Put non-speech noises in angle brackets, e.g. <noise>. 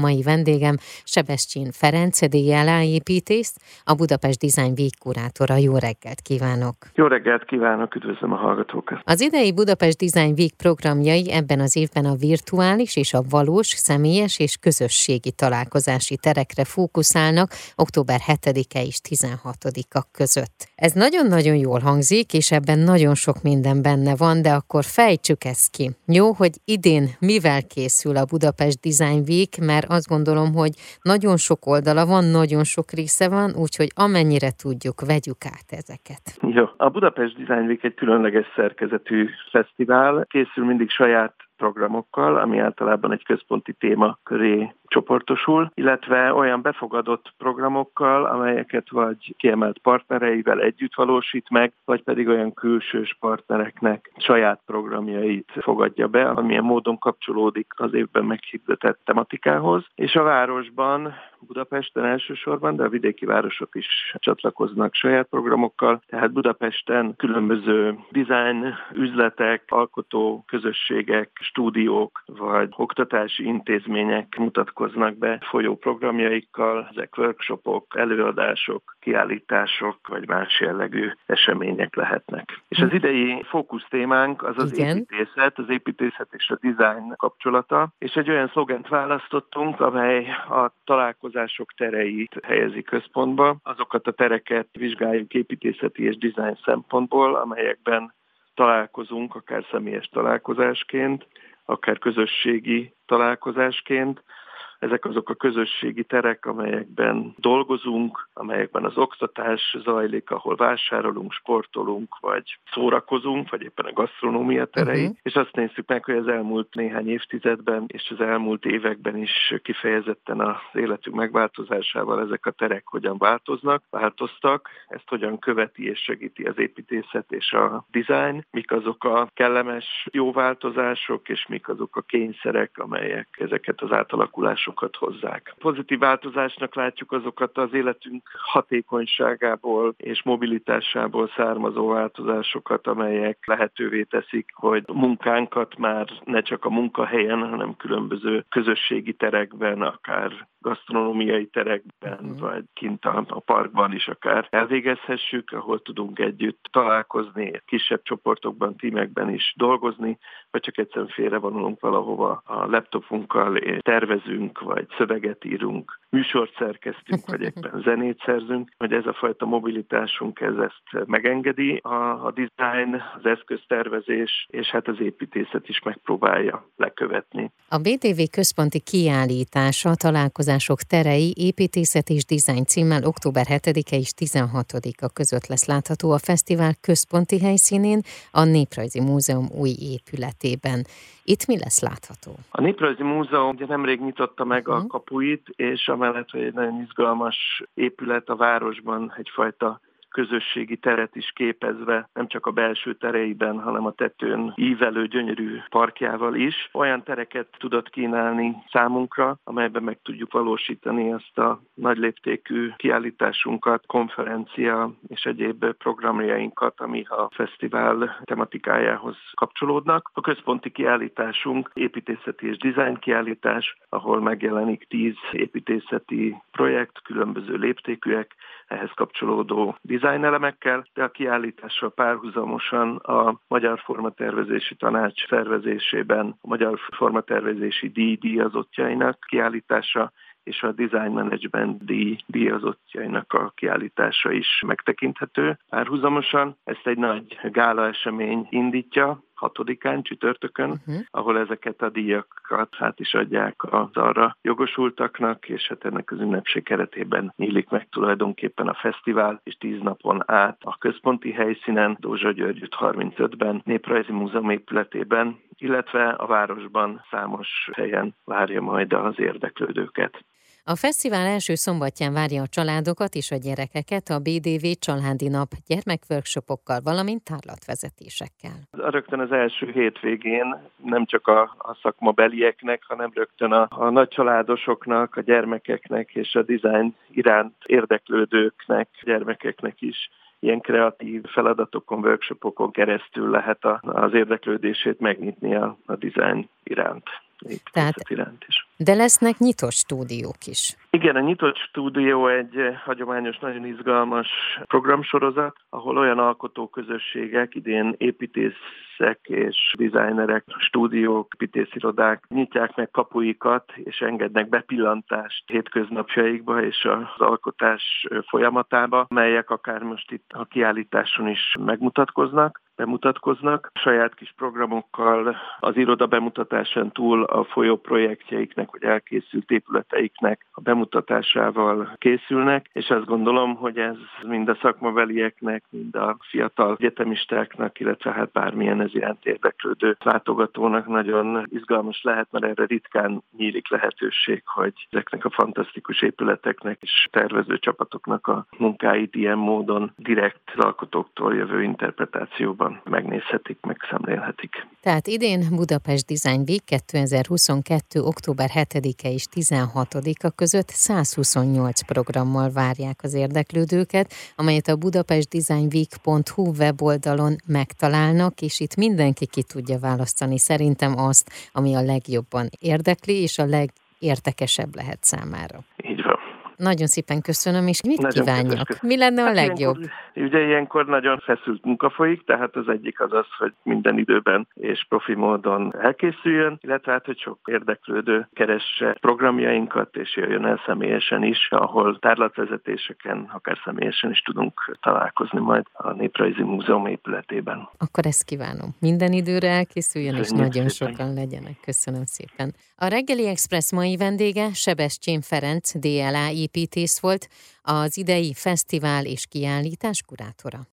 Mai vendégem Sebestyén Ferenc, díjelláépítész, a Budapest Design Week kurátora. Jó reggelt kívánok! Jó reggelt kívánok, üdvözlöm a hallgatókat! Az idei Budapest Design Week programjai ebben az évben a virtuális és a valós, személyes és közösségi találkozási terekre fókuszálnak október 7-e és 16-a között. Ez nagyon-nagyon jól hangzik, és ebben nagyon sok minden benne van, de akkor fejtsük ezt ki. Jó, hogy idén mivel készül a Budapest Design Week, mert mert azt gondolom, hogy nagyon sok oldala van, nagyon sok része van, úgyhogy amennyire tudjuk, vegyük át ezeket. Jó. A Budapest Design Week egy különleges szerkezetű fesztivál. Készül mindig saját programokkal, ami általában egy központi téma köré csoportosul, illetve olyan befogadott programokkal, amelyeket vagy kiemelt partnereivel együtt valósít meg, vagy pedig olyan külsős partnereknek saját programjait fogadja be, amilyen módon kapcsolódik az évben meghirdetett tematikához. És a városban Budapesten elsősorban, de a vidéki városok is csatlakoznak saját programokkal. Tehát Budapesten különböző design üzletek, alkotó közösségek, stúdiók vagy oktatási intézmények mutatkoznak be folyó programjaikkal, ezek workshopok, előadások, kiállítások vagy más jellegű események lehetnek. És az idei fókusz témánk az az Igen. építészet, az építészet és a design kapcsolata, és egy olyan szlogent választottunk, amely a találkozások tereit helyezi központba. Azokat a tereket vizsgáljuk építészeti és design szempontból, amelyekben találkozunk, akár személyes találkozásként, akár közösségi találkozásként, ezek azok a közösségi terek, amelyekben dolgozunk, amelyekben az oktatás zajlik, ahol vásárolunk, sportolunk, vagy szórakozunk, vagy éppen a gasztronómia terei, uh-huh. és azt nézzük meg, hogy az elmúlt néhány évtizedben és az elmúlt években is kifejezetten az életünk megváltozásával ezek a terek hogyan változnak, változtak, ezt hogyan követi és segíti az építészet és a design, mik azok a kellemes jó változások, és mik azok a kényszerek, amelyek ezeket az átalakulásokat változásokat hozzák. Pozitív változásnak látjuk azokat az életünk hatékonyságából és mobilitásából származó változásokat, amelyek lehetővé teszik, hogy munkánkat már ne csak a munkahelyen, hanem különböző közösségi terekben, akár gasztronómiai terekben, uh-huh. vagy kint a, a parkban is akár elvégezhessük, ahol tudunk együtt találkozni, kisebb csoportokban, tímekben is dolgozni, vagy csak egyszerűen félrevonulunk valahova a laptopunkkal, és tervezünk, vagy szöveget írunk, műsort szerkeztünk, <laughs> vagy éppen zenét szerzünk, hogy ez a fajta mobilitásunk ez ezt megengedi. A, a design, az eszköztervezés, és hát az építészet is megpróbálja lekövetni. A BTV központi kiállítása találkozások terei építészet és dizájn címmel október 7-e és 16-a között lesz látható a fesztivál központi helyszínén, a Néprajzi Múzeum új épületében. Itt mi lesz látható? A Néprajzi Múzeum ugye nemrég nyitotta meg a mhm. kapuit, és amellett, hogy egy nagyon izgalmas épület a városban, egyfajta közösségi teret is képezve, nem csak a belső tereiben, hanem a tetőn ívelő gyönyörű parkjával is. Olyan tereket tudott kínálni számunkra, amelyben meg tudjuk valósítani ezt a nagy léptékű kiállításunkat, konferencia és egyéb programjainkat, ami a fesztivál tematikájához kapcsolódnak. A központi kiállításunk építészeti és design kiállítás, ahol megjelenik tíz építészeti projekt, különböző léptékűek, ehhez kapcsolódó design elemekkel, de a kiállítással párhuzamosan a Magyar Formatervezési Tanács szervezésében a Magyar Formatervezési díj díjazottjainak kiállítása és a Design Management díj díjazottjainak a kiállítása is megtekinthető párhuzamosan. Ezt egy nagy gála esemény indítja, hatodikán, csütörtökön, uh-huh. ahol ezeket a díjakat hát is adják az arra jogosultaknak, és hát ennek az ünnepség keretében nyílik meg tulajdonképpen a fesztivál, és tíz napon át a központi helyszínen, Dózsa Györgyüt 35-ben, Néprajzi Múzeum épületében, illetve a városban számos helyen várja majd az érdeklődőket. A fesztivál első szombatján várja a családokat és a gyerekeket a BDV Családi Nap gyermekworkshopokkal, valamint tárlatvezetésekkel. Rögtön az első hétvégén nem csak a, a szakmabelieknek, hanem rögtön a, a nagycsaládosoknak, a gyermekeknek és a dizájn iránt érdeklődőknek, gyermekeknek is ilyen kreatív feladatokon, workshopokon keresztül lehet a, az érdeklődését megnyitni a, a design iránt. Tehát, iránt is. De lesznek nyitott stúdiók is. Igen, a nyitott stúdió egy hagyományos, nagyon izgalmas programsorozat, ahol olyan alkotóközösségek, idén építészek és designerek, stúdiók, építészirodák nyitják meg kapuikat, és engednek bepillantást hétköznapjaikba és az alkotás folyamatába, melyek akár most itt a kiállításon is megmutatkoznak bemutatkoznak. Saját kis programokkal az iroda bemutatásán túl a folyó projektjeiknek, vagy elkészült épületeiknek a bemutatásával készülnek, és azt gondolom, hogy ez mind a szakmavelieknek, mind a fiatal egyetemistáknak, illetve hát bármilyen ez iránt érdeklődő látogatónak nagyon izgalmas lehet, mert erre ritkán nyílik lehetőség, hogy ezeknek a fantasztikus épületeknek és tervező csapatoknak a munkáit ilyen módon direkt alkotóktól jövő interpretációban jobban megnézhetik, megszemlélhetik. Tehát idén Budapest Design Week 2022. október 7-e és 16-a között 128 programmal várják az érdeklődőket, amelyet a budapestdesignweek.hu weboldalon megtalálnak, és itt mindenki ki tudja választani szerintem azt, ami a legjobban érdekli, és a legértekesebb lehet számára. Így. Nagyon szépen köszönöm, és mit nagyon kívánjak? Mi lenne a hát legjobb? Ilyenkor, ugye ilyenkor nagyon feszült munka folyik, tehát az egyik az az, hogy minden időben és profi módon elkészüljön, illetve hát, hogy sok érdeklődő keresse programjainkat, és jöjjön el személyesen is, ahol tárlatvezetéseken, akár személyesen is tudunk találkozni majd a Néprajzi Múzeum épületében. Akkor ezt kívánom. Minden időre elkészüljön, és nagyon szépen. sokan legyenek. Köszönöm szépen. A Reggeli Express mai vendége Sebestyén Ferenc, DLA építész volt, az idei fesztivál és kiállítás kurátora.